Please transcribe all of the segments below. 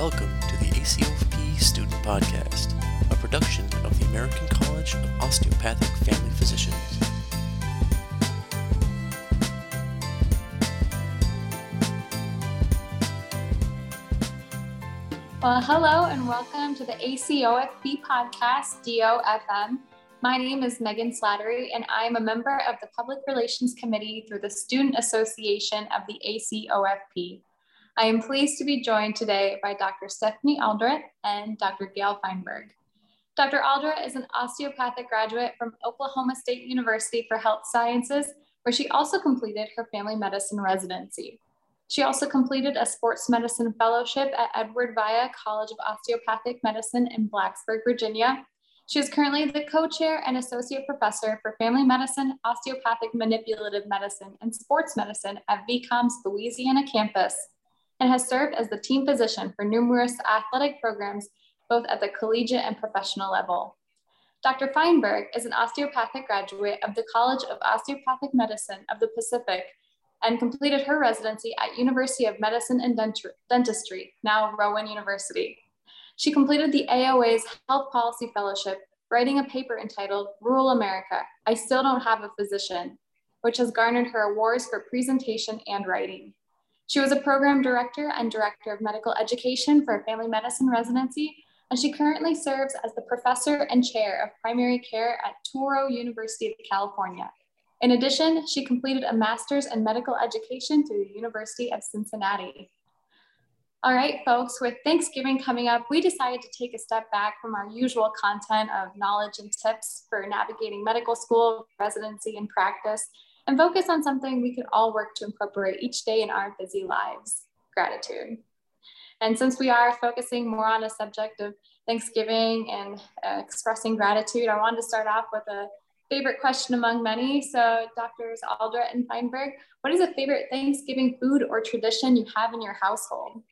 Welcome to the ACOFP Student Podcast, a production of the American College of Osteopathic Family Physicians. Well, hello and welcome to the ACOFP podcast, DOFM. My name is Megan Slattery, and I am a member of the Public Relations Committee through the Student Association of the ACOFP. I am pleased to be joined today by Dr. Stephanie Aldrett and Dr. Gail Feinberg. Dr. Aldrett is an osteopathic graduate from Oklahoma State University for Health Sciences, where she also completed her family medicine residency. She also completed a sports medicine fellowship at Edward Via College of Osteopathic Medicine in Blacksburg, Virginia. She is currently the co-chair and associate professor for family medicine, osteopathic manipulative medicine, and sports medicine at VCOM's Louisiana campus and has served as the team physician for numerous athletic programs, both at the collegiate and professional level. Dr. Feinberg is an osteopathic graduate of the College of Osteopathic Medicine of the Pacific and completed her residency at University of Medicine and Dentistry, now Rowan University. She completed the AOA's Health Policy Fellowship, writing a paper entitled Rural America, I Still Don't Have a Physician, which has garnered her awards for presentation and writing. She was a program director and director of medical education for a family medicine residency, and she currently serves as the professor and chair of primary care at Touro University of California. In addition, she completed a master's in medical education through the University of Cincinnati. All right, folks, with Thanksgiving coming up, we decided to take a step back from our usual content of knowledge and tips for navigating medical school, residency, and practice and focus on something we could all work to incorporate each day in our busy lives gratitude. And since we are focusing more on a subject of Thanksgiving and uh, expressing gratitude, I wanted to start off with a favorite question among many. So, Doctors Aldrett and Feinberg, what is a favorite Thanksgiving food or tradition you have in your household?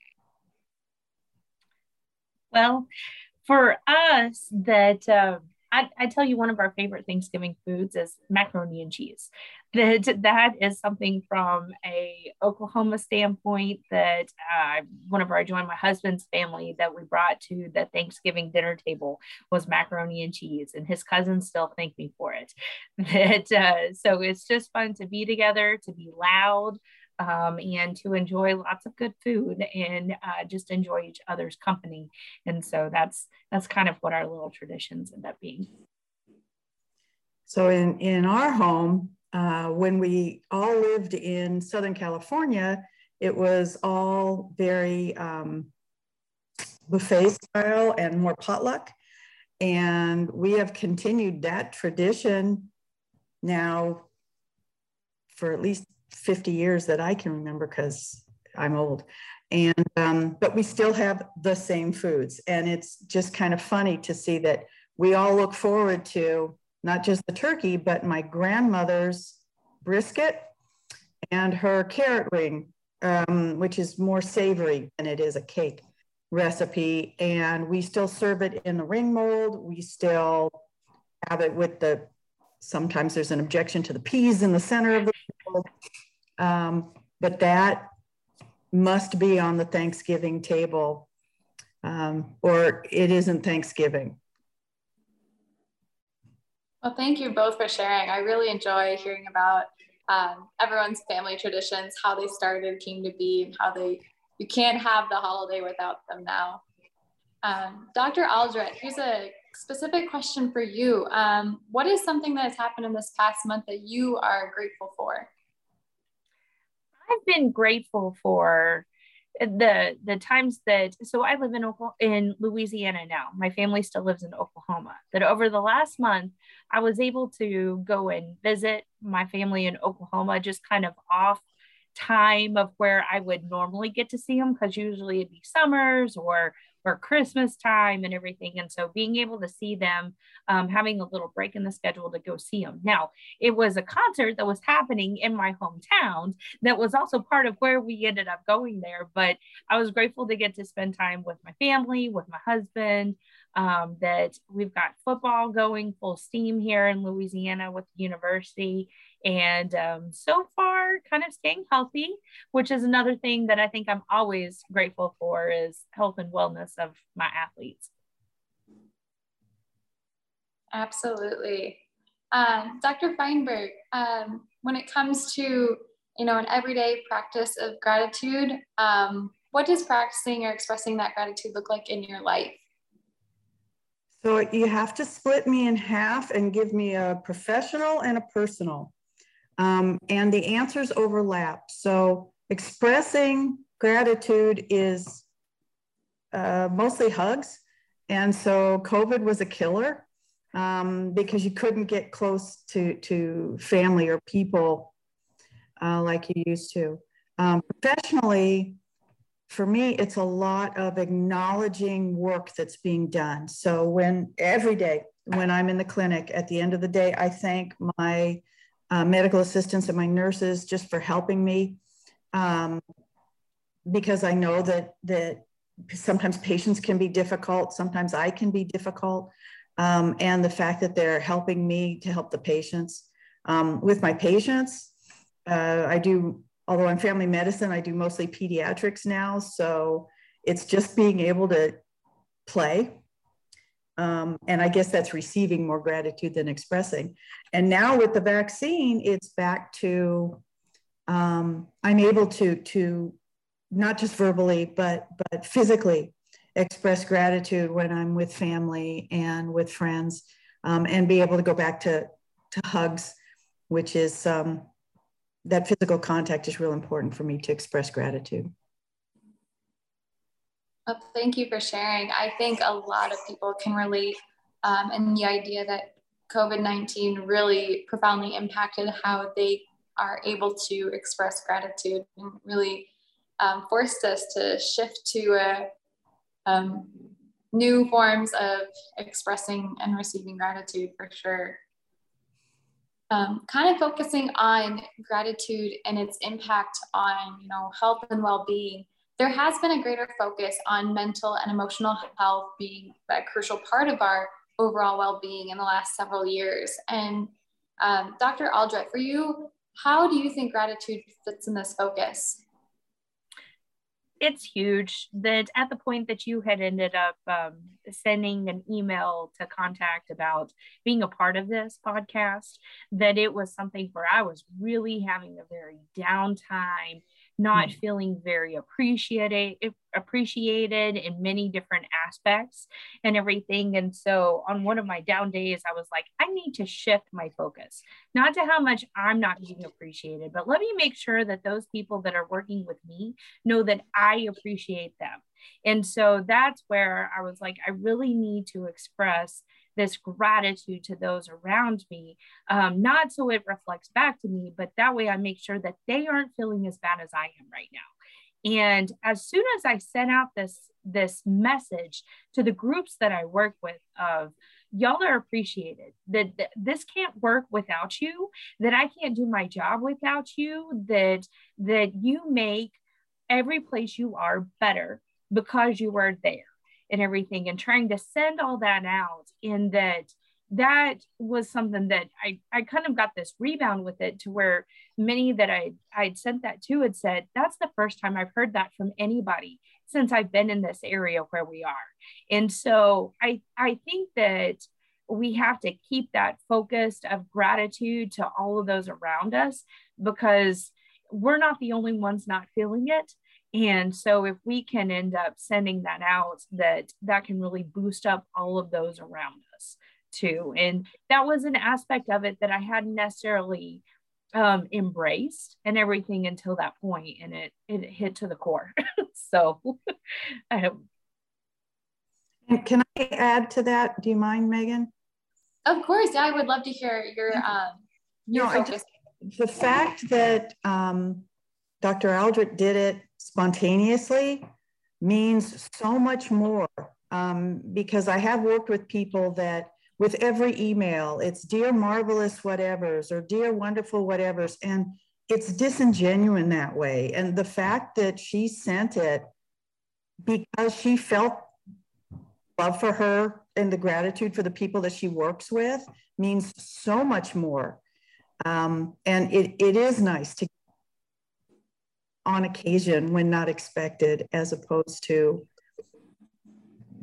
Well, for us, that uh, I, I tell you, one of our favorite Thanksgiving foods is macaroni and cheese. That that is something from a Oklahoma standpoint that uh, whenever I joined my husband's family that we brought to the Thanksgiving dinner table was macaroni and cheese, and his cousins still thank me for it. That uh, so it's just fun to be together, to be loud, um, and to enjoy lots of good food and uh, just enjoy each other's company. And so that's that's kind of what our little traditions end up being. So in in our home, uh, when we all lived in Southern California, it was all very um, buffet style and more potluck. And we have continued that tradition now for at least 50 years that I can remember because I'm old. And, um, but we still have the same foods. And it's just kind of funny to see that we all look forward to not just the turkey, but my grandmother's brisket and her carrot ring, um, which is more savory than it is a cake recipe. And we still serve it in the ring mold. We still have it with the, sometimes there's an objection to the peas in the center of the. Um, but that must be on the Thanksgiving table um, or it isn't Thanksgiving. Well, thank you both for sharing. I really enjoy hearing about um, everyone's family traditions, how they started, came to be, and how they you can't have the holiday without them now. Um, Dr. Aldrett, here's a specific question for you. Um, what is something that has happened in this past month that you are grateful for? I've been grateful for the the times that so I live in in Louisiana now. My family still lives in Oklahoma. That over the last month, I was able to go and visit my family in Oklahoma, just kind of off time of where I would normally get to see them because usually it'd be summers or or Christmas time and everything. And so being able to see them, um, having a little break in the schedule to go see them. Now, it was a concert that was happening in my hometown that was also part of where we ended up going there. But I was grateful to get to spend time with my family, with my husband, um, that we've got football going full steam here in Louisiana with the university. And um, so far, kind of staying healthy, which is another thing that I think I'm always grateful for is health and wellness of my athletes. Absolutely. Um, Dr. Feinberg, um, when it comes to you know an everyday practice of gratitude, um, what does practicing or expressing that gratitude look like in your life? So you have to split me in half and give me a professional and a personal. Um, and the answers overlap. So expressing gratitude is uh, mostly hugs. And so COVID was a killer um, because you couldn't get close to, to family or people uh, like you used to. Um, professionally, for me, it's a lot of acknowledging work that's being done. So when every day, when I'm in the clinic, at the end of the day, I thank my uh, medical assistants and my nurses just for helping me, um, because I know that that sometimes patients can be difficult, sometimes I can be difficult, um, and the fact that they're helping me to help the patients. Um, with my patients, uh, I do although I'm family medicine, I do mostly pediatrics now. So it's just being able to play. Um, and I guess that's receiving more gratitude than expressing. And now with the vaccine, it's back to um, I'm able to to not just verbally but but physically express gratitude when I'm with family and with friends, um, and be able to go back to to hugs, which is um, that physical contact is real important for me to express gratitude. Well, thank you for sharing. I think a lot of people can relate um, in the idea that COVID 19 really profoundly impacted how they are able to express gratitude and really um, forced us to shift to a, um, new forms of expressing and receiving gratitude for sure um, kind of focusing on gratitude and its impact on you know health and well-being there has been a greater focus on mental and emotional health being a crucial part of our overall well-being in the last several years. And um, dr aldrett for you how do you think gratitude fits in this focus? It's huge that at the point that you had ended up um, sending an email to contact about being a part of this podcast that it was something where i was really having a very downtime not mm. feeling very appreciated appreciated in many different aspects and everything. And so on one of my down days i was like i need to shift my focus. Not to how much i'm not being appreciated but let me make sure that those people that are working with me know that i appreciate them. And so that's where i was like i really need to express this gratitude to those around me, um, not so it reflects back to me, but that way I make sure that they aren't feeling as bad as I am right now. And as soon as I sent out this this message to the groups that I work with of y'all are appreciated that, that this can't work without you that i can't do my job without you that that you make every place you are better because you were there and everything and trying to send all that out in that that was something that I, I kind of got this rebound with it to where many that I I'd sent that to had said that's the first time I've heard that from anybody since I've been in this area where we are. And so I I think that we have to keep that focused of gratitude to all of those around us because we're not the only ones not feeling it. And so if we can end up sending that out that that can really boost up all of those around us too. And that was an aspect of it that i hadn't necessarily um, embraced and everything until that point and it it hit to the core. So I can i add to that? Do you mind megan? Of course yeah i would love to hear your um your no, focus. Just, the fact that um, dr aldrett did it spontaneously means so much more um, because I have worked with people that with every email, it's dear marvelous whatevers or dear wonderful whatevers. And it's disingenuine that way. And the fact that she sent it because she felt love for her and the gratitude for the people that she works with means so much more. Um, and it, it is nice to on occasion when not expected, as opposed to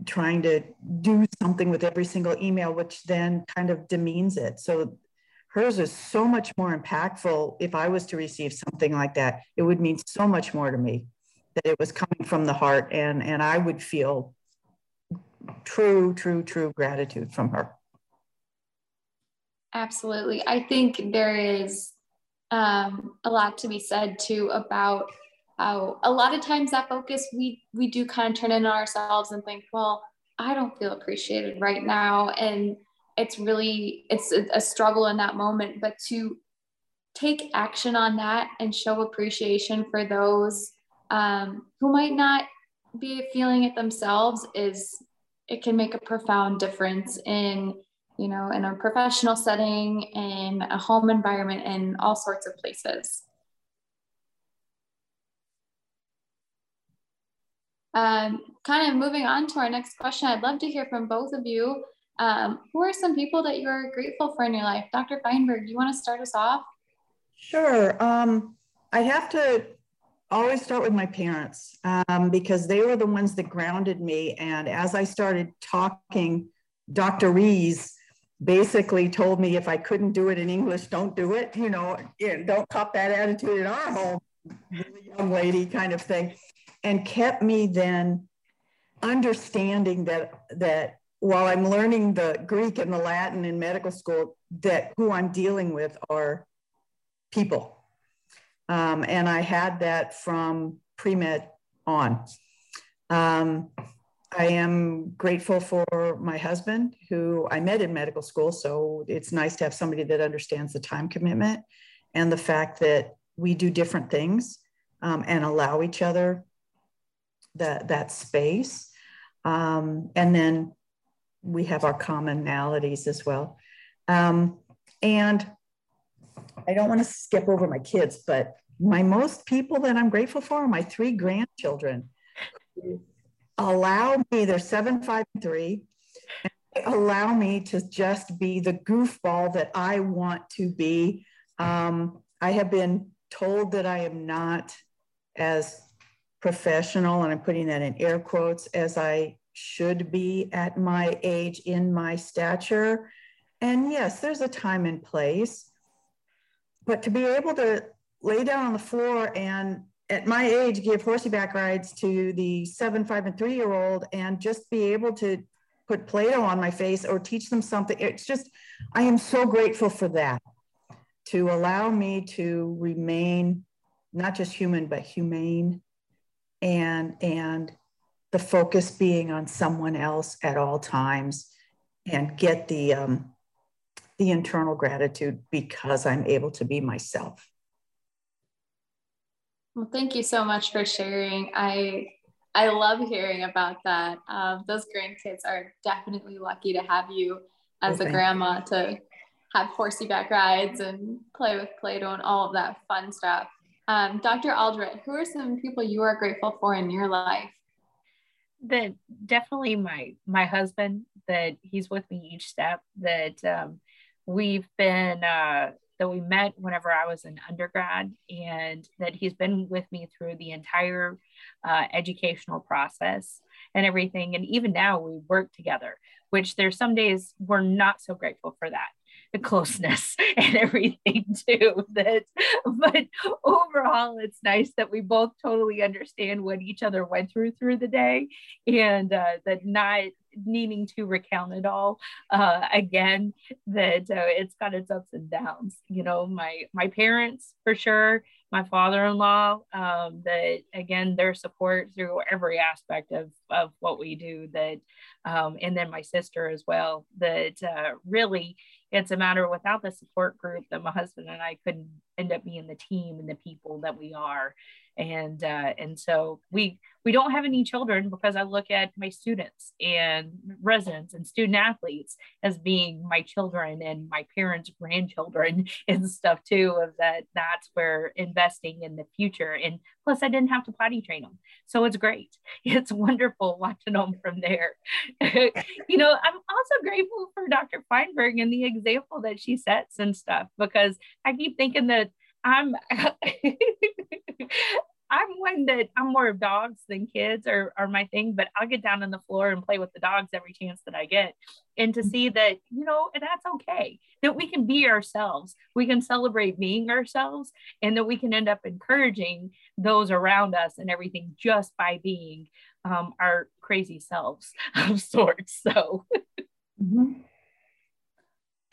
trying to do something with every single email, which then kind of demeans it. So hers is so much more impactful. If I was to receive something like that, it would mean so much more to me that it was coming from the heart and, and I would feel true, true, true gratitude from her. Absolutely. I think there is um, a lot to be said too about how a lot of times that focus we we do kind of turn in on ourselves and think, well, I don't feel appreciated right now, and it's really it's a, struggle in that moment. But to take action on that and show appreciation for those um, who might not be feeling it themselves is it can make a profound difference in you know in a professional setting in a home environment in all sorts of places um, kind of moving on to our next question i'd love to hear from both of you um, who are some people that you're grateful for in your life dr feinberg you want to start us off sure um, i'd have to always start with my parents um, because they were the ones that grounded me. And as I started talking, Dr. Rees basically told me if I couldn't do it in English, don't do it. You know, don't cop that attitude in our home, young lady kind of thing, and kept me then understanding that that while I'm learning the Greek and the Latin in medical school, that who I'm dealing with are people um, and I had that from pre med on. Um, I am grateful for my husband, who I met in medical school. So it's nice to have somebody that understands the time commitment and the fact that we do different things um, and allow each other that, that space. Um, and then we have our commonalities as well. Um, and I don't want to skip over my kids, but my most people that I'm grateful for are my three grandchildren. Allow me, they're seven, five, three. Allow me to just be the goofball that I want to be. Um, I have been told that I am not as professional, and I'm putting that in air quotes, as I should be at my age in my stature. And yes, there's a time and place. But to be able to lay down on the floor and at my age give horseback rides to the seven, five, and three year old and just be able to put Play-Doh on my face or teach them something. It's just, I am so grateful for that to allow me to remain not just human, but humane and, and the focus being on someone else at all times and get the, um, the internal gratitude because I'm able to be myself. Well, thank you so much for sharing. I I love hearing about that. Um, those grandkids are definitely lucky to have you as okay. a grandma to have horseback rides and play with Play-Doh and all of that fun stuff. Um, Dr. Aldrett, who are some people you are grateful for in your life? That definitely my my husband. That he's with me each step. That um, we've been uh, that we met whenever I was an undergrad, and that he's been with me through the entire uh, educational process and everything. And even now, we work together, which there's some days we're not so grateful for that the closeness and everything too that but overall it's nice that we both totally understand what each other went through through the day and uh, that not needing to recount it all uh, again that uh, it's got its ups and downs you know my my parents for sure my father-in-law um, that again their support through every aspect of, of what we do that um, and then my sister as well that uh, really it's a matter without the support group that my husband and i couldn't end up being the team and the people that we are and uh, and so we we don't have any children because I look at my students and residents and student athletes as being my children and my parents' grandchildren and stuff too. Of that, that's where investing in the future. And plus, I didn't have to potty train them, so it's great. It's wonderful watching them from there. you know, I'm also grateful for Dr. Feinberg and the example that she sets and stuff because I keep thinking that I'm I'm one that I'm more of dogs than kids are, are my thing, but I'll get down on the floor and play with the dogs every chance that I get. And to see that, you know, that's okay, that we can be ourselves, we can celebrate being ourselves, and that we can end up encouraging those around us and everything just by being um, our crazy selves of sorts. So, mm-hmm.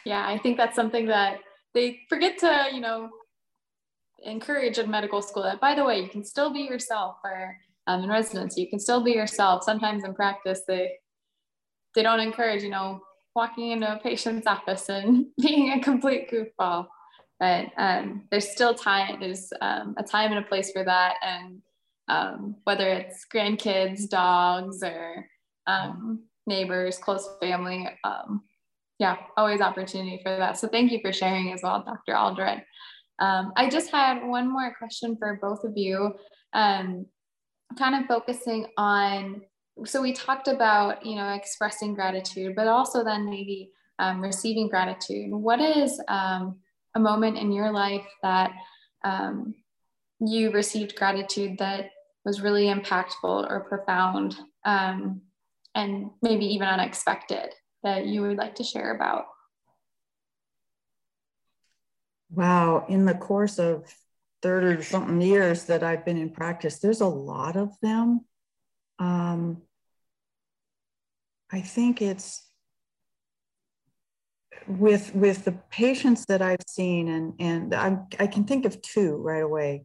yeah, I think that's something that they forget to, you know, encourage in medical school that, by the way, you can still be yourself or um, in residency, you can still be yourself. Sometimes in practice, they, they don't encourage, you know, walking into a patient's office and being a complete goofball. But um, there's still time, there's um, a time and a place for that. And um, whether it's grandkids, dogs, or um, neighbors, close family, um, yeah, always opportunity for that. So thank you for sharing as well, Dr. Aldrett. Um, I just had one more question for both of you, um, kind of focusing on. So we talked about you know expressing gratitude, but also then maybe um, receiving gratitude. What is um, a moment in your life that um, you received gratitude that was really impactful or profound, um, and maybe even unexpected that you would like to share about? Wow, in the course of 30 or something years that I've been in practice, there's a lot of them. Um, I think it's with with the patients that I've seen, and and i I can think of two right away.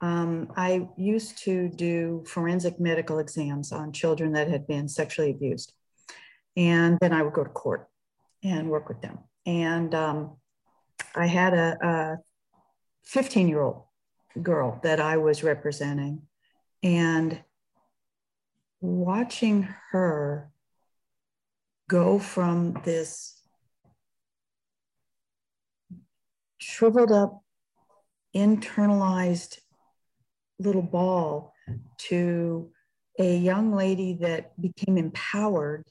Um, I used to do forensic medical exams on children that had been sexually abused, and then I would go to court and work with them. And um, I had a 15 year old girl that I was representing, and watching her go from this shriveled up, internalized little ball to a young lady that became empowered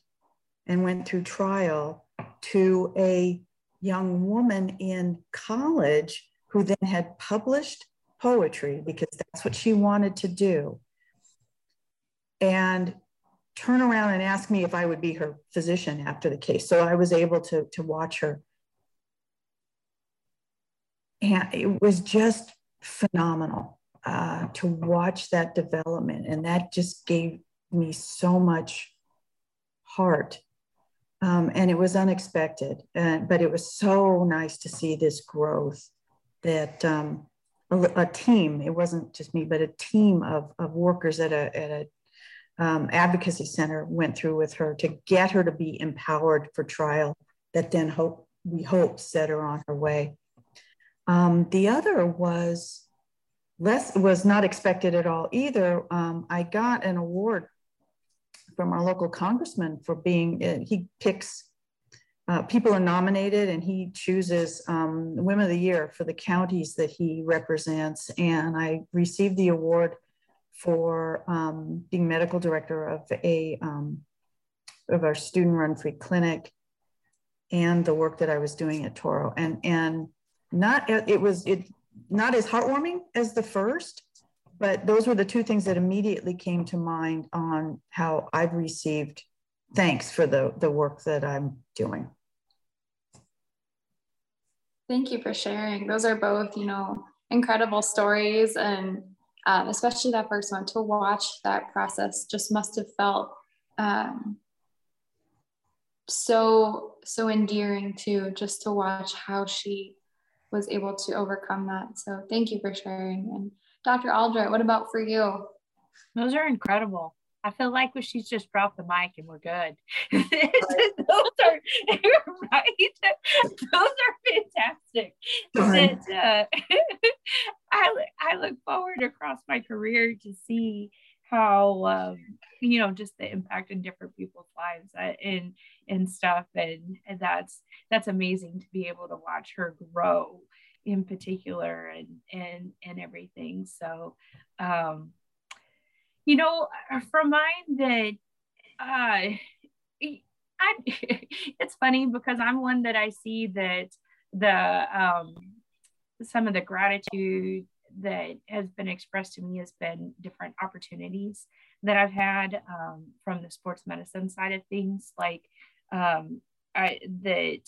and went through trial to a young woman in college who then had published poetry because that's what she wanted to do and turn around and ask me if I would be her physician after the case. So I was able to, to watch her. And it was just phenomenal uh, to watch that development. And that just gave me so much heart um, and it was unexpected, but it was so nice to see this growth that um, a, a, team, it wasn't just me, but a team of, of workers at a, at a um, advocacy center went through with her to get her to be empowered for trial that then hope we hope set her on her way. Um, the other was less was not expected at all either. Um, I got an award from our local congressman for being, uh, he picks, uh, people are nominated and he chooses um, Women of the Year for the counties that he represents. And I received the award for um, being medical director of a um, of our student run free clinic and the work that I was doing at Touro And, and not, it was it not as heartwarming as the first, but those were the two things that immediately came to mind on how I've received thanks for the, the work that I'm doing. Thank you for sharing. Those are both, you know, incredible stories. And um, especially that first one to watch that process just must have felt um, so, so endearing to just to watch how she was able to overcome that. So thank you for sharing. And Dr. Aldrett, what about for you? Those are incredible. I feel like we should just dropped the mic and we're good. those are right. Those are fantastic. That, uh, I I look forward across my career to see how um, you know just the impact in different people's lives uh, and and stuff and, and that's that's amazing to be able to watch her grow in particular and and and everything. So um you know from mine that uh I, it's funny because I'm one that I see that the um, some of the gratitude that has been expressed to me has been different opportunities that I've had um, from the sports medicine side of things, like um, I, that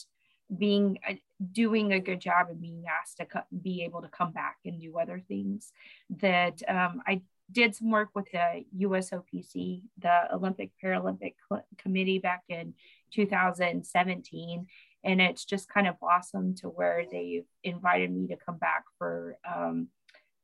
being uh, doing a good job and being asked to co- be able to come back and do other things. That um, I did some work with the USOPC, the Olympic Paralympic Cl- Committee, back in 2017 and it's just kind of blossomed to where they've invited me to come back for um,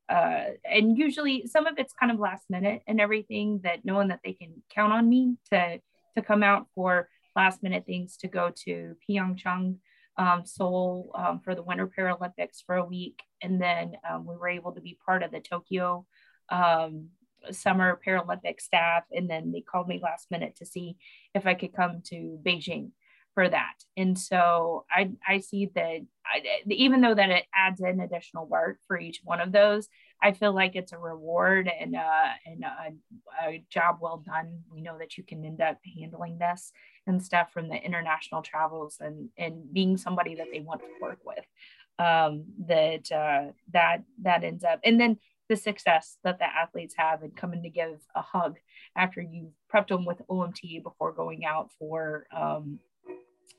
uh, and usually some of it's kind of last minute and everything that knowing that they can count on me to to come out for last minute things to go to Pyeongchang, um, Seoul um, for the Winter Paralympics for a week, and then um, we were able to be part of the Tokyo um, Summer Paralympic staff, and then they called me last minute to see if I could come to Beijing for that. And so I, I see that I, even though that it adds in additional work for each one of those, I feel like it's a reward and, uh, and a, a job well done. We know that you can end up handling this and stuff from the international travels and, and being somebody that they want to work with. Um, that uh, that that ends up, and then the success that the athletes have and coming to give a hug after you prepped them with OMT before going out for um,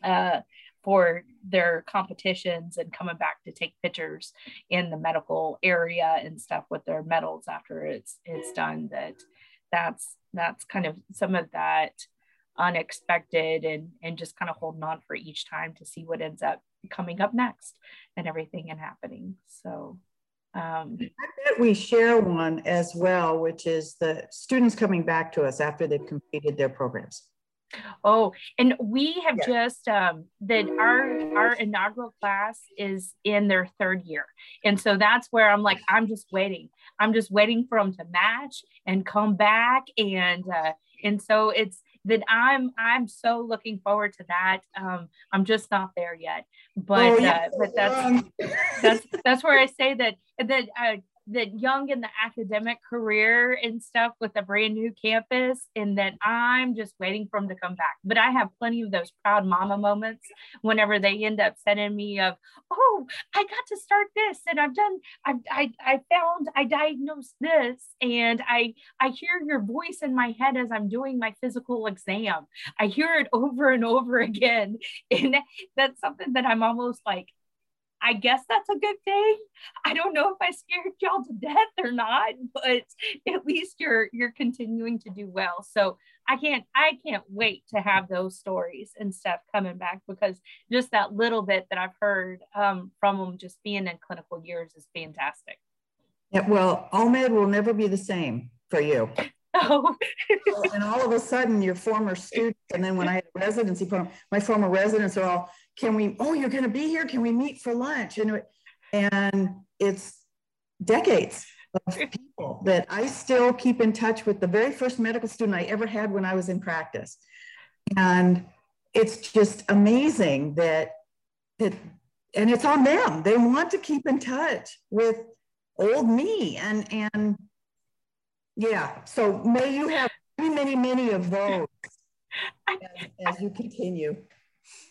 uh, for their competitions and coming back to take pictures in the medical area and stuff with their medals after it's it's done that that's that's kind of some of that unexpected and and just kind of holding on for each time to see what ends up coming up next and everything and happening so um, I bet we share one as well, which is the students coming back to us after they've completed their programs. Oh, and we have yeah. just um that our our inaugural class is in their third year. And so that's where I'm like, I'm just waiting. I'm just waiting for them to match and come back. And uh and so it's that I'm I'm so looking forward to that. Um I'm just not there yet. But oh, uh, but that's that's that's where I say that that uh that young in the academic career and stuff with a brand new campus and that I'm just waiting for them to come back. But I have plenty of those proud mama moments whenever they end up sending me of, oh, I got to start this and I've done, I, I, I found, I diagnosed this and I, I hear your voice in my head as I'm doing my physical exam. I hear it over and over again. And that's something that I'm almost like, I guess that's a good thing. I don't know if I scared y'all to death or not, but at least you're you're continuing to do well. So I can't I can't wait to have those stories and stuff coming back because just that little bit that I've heard um, from them just being in clinical years is fantastic. Yeah, well, OMED will never be the same for you. Oh. and all of a sudden, your former students, and then when I had residency program, my former residents are all, can we, oh, you're going to be here. Can we meet for lunch? And, and it's decades of people that I still keep in touch with the very first medical student I ever had when I was in practice. And it's just amazing that, that and it's on them. They want to keep in touch with old me and, and yeah, so may you have many, many, many of those as, as you continue.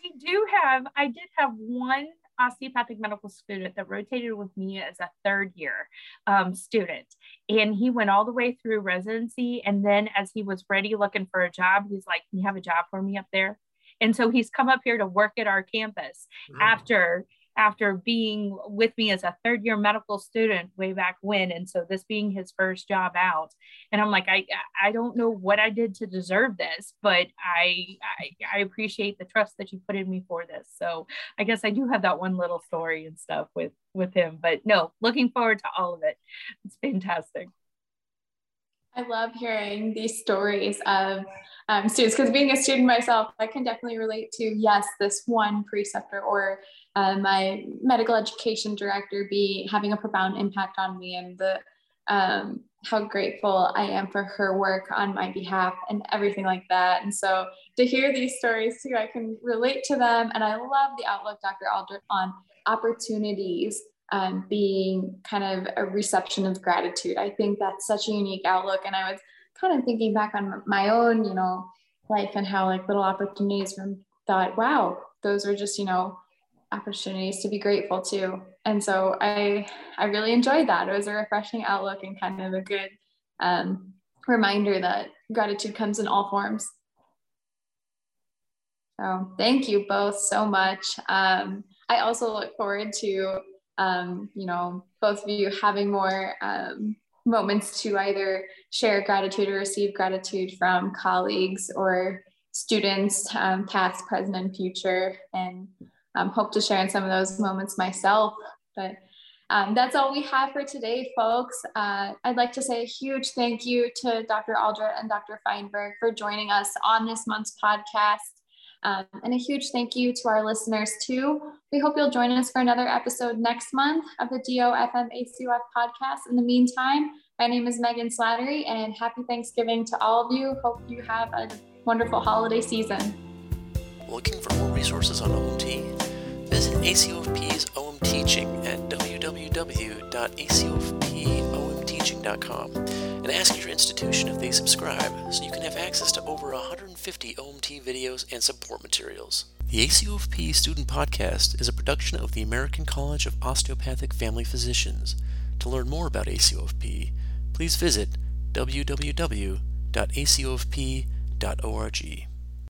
We do have, I did have one osteopathic medical student that rotated with me as a third year um, student. And he went all the way through residency. And then as he was ready looking for a job, he's like, Can you have a job for me up there? And so he's come up here to work at our campus mm. after after being with me as a third year medical student way back when and so this being his first job out. And i'm like i i don't know what i did to deserve this but i i, I appreciate the trust that you put in me for this. So i guess i do have that one little story and stuff with with him but no looking forward to all of it. It's fantastic. I love hearing these stories of um, students because being a student myself, I can definitely relate to yes, this one preceptor or uh, my medical education director be having a profound impact on me and the um, how grateful I am for her work on my behalf and everything like that. And so to hear these stories too, I can relate to them. And I love the outlook, Dr. Aldrett, on opportunities um, being kind of a reception of gratitude. I think that's such a unique outlook. And I was kind of thinking back on my own, you know, life and how like little opportunities from thought, wow, those are just, you know, opportunities to be grateful to. And so I I really enjoyed that. It was a refreshing outlook and kind of a good um, reminder that gratitude comes in all forms. So thank you both so much. Um, I also look forward to um, you know both of you having more um, moments to either share gratitude or receive gratitude from colleagues or students, um, past, present, and future, and um, hope to share in some of those moments myself. But um, that's all we have for today, folks. Uh, I'd like to say a huge thank you to Dr. Aldrett and Dr. Feinberg for joining us on this month's podcast. Um, and a huge thank you to our listeners too. We hope you'll join us for another episode next month of the DOFM ACOF podcast. In the meantime, my name is Megan Slattery and happy Thanksgiving to all of you. Hope you have a wonderful holiday season. Looking for more resources on OMT? Visit ACOFP's OM Teaching at www.acofpomteaching.com and ask your institution if they subscribe so you can have access to over 150 OMT videos and support materials. The ACOFP Student Podcast is a production of the American College of Osteopathic Family Physicians. To learn more about ACOFP, please visit www.acofp.org.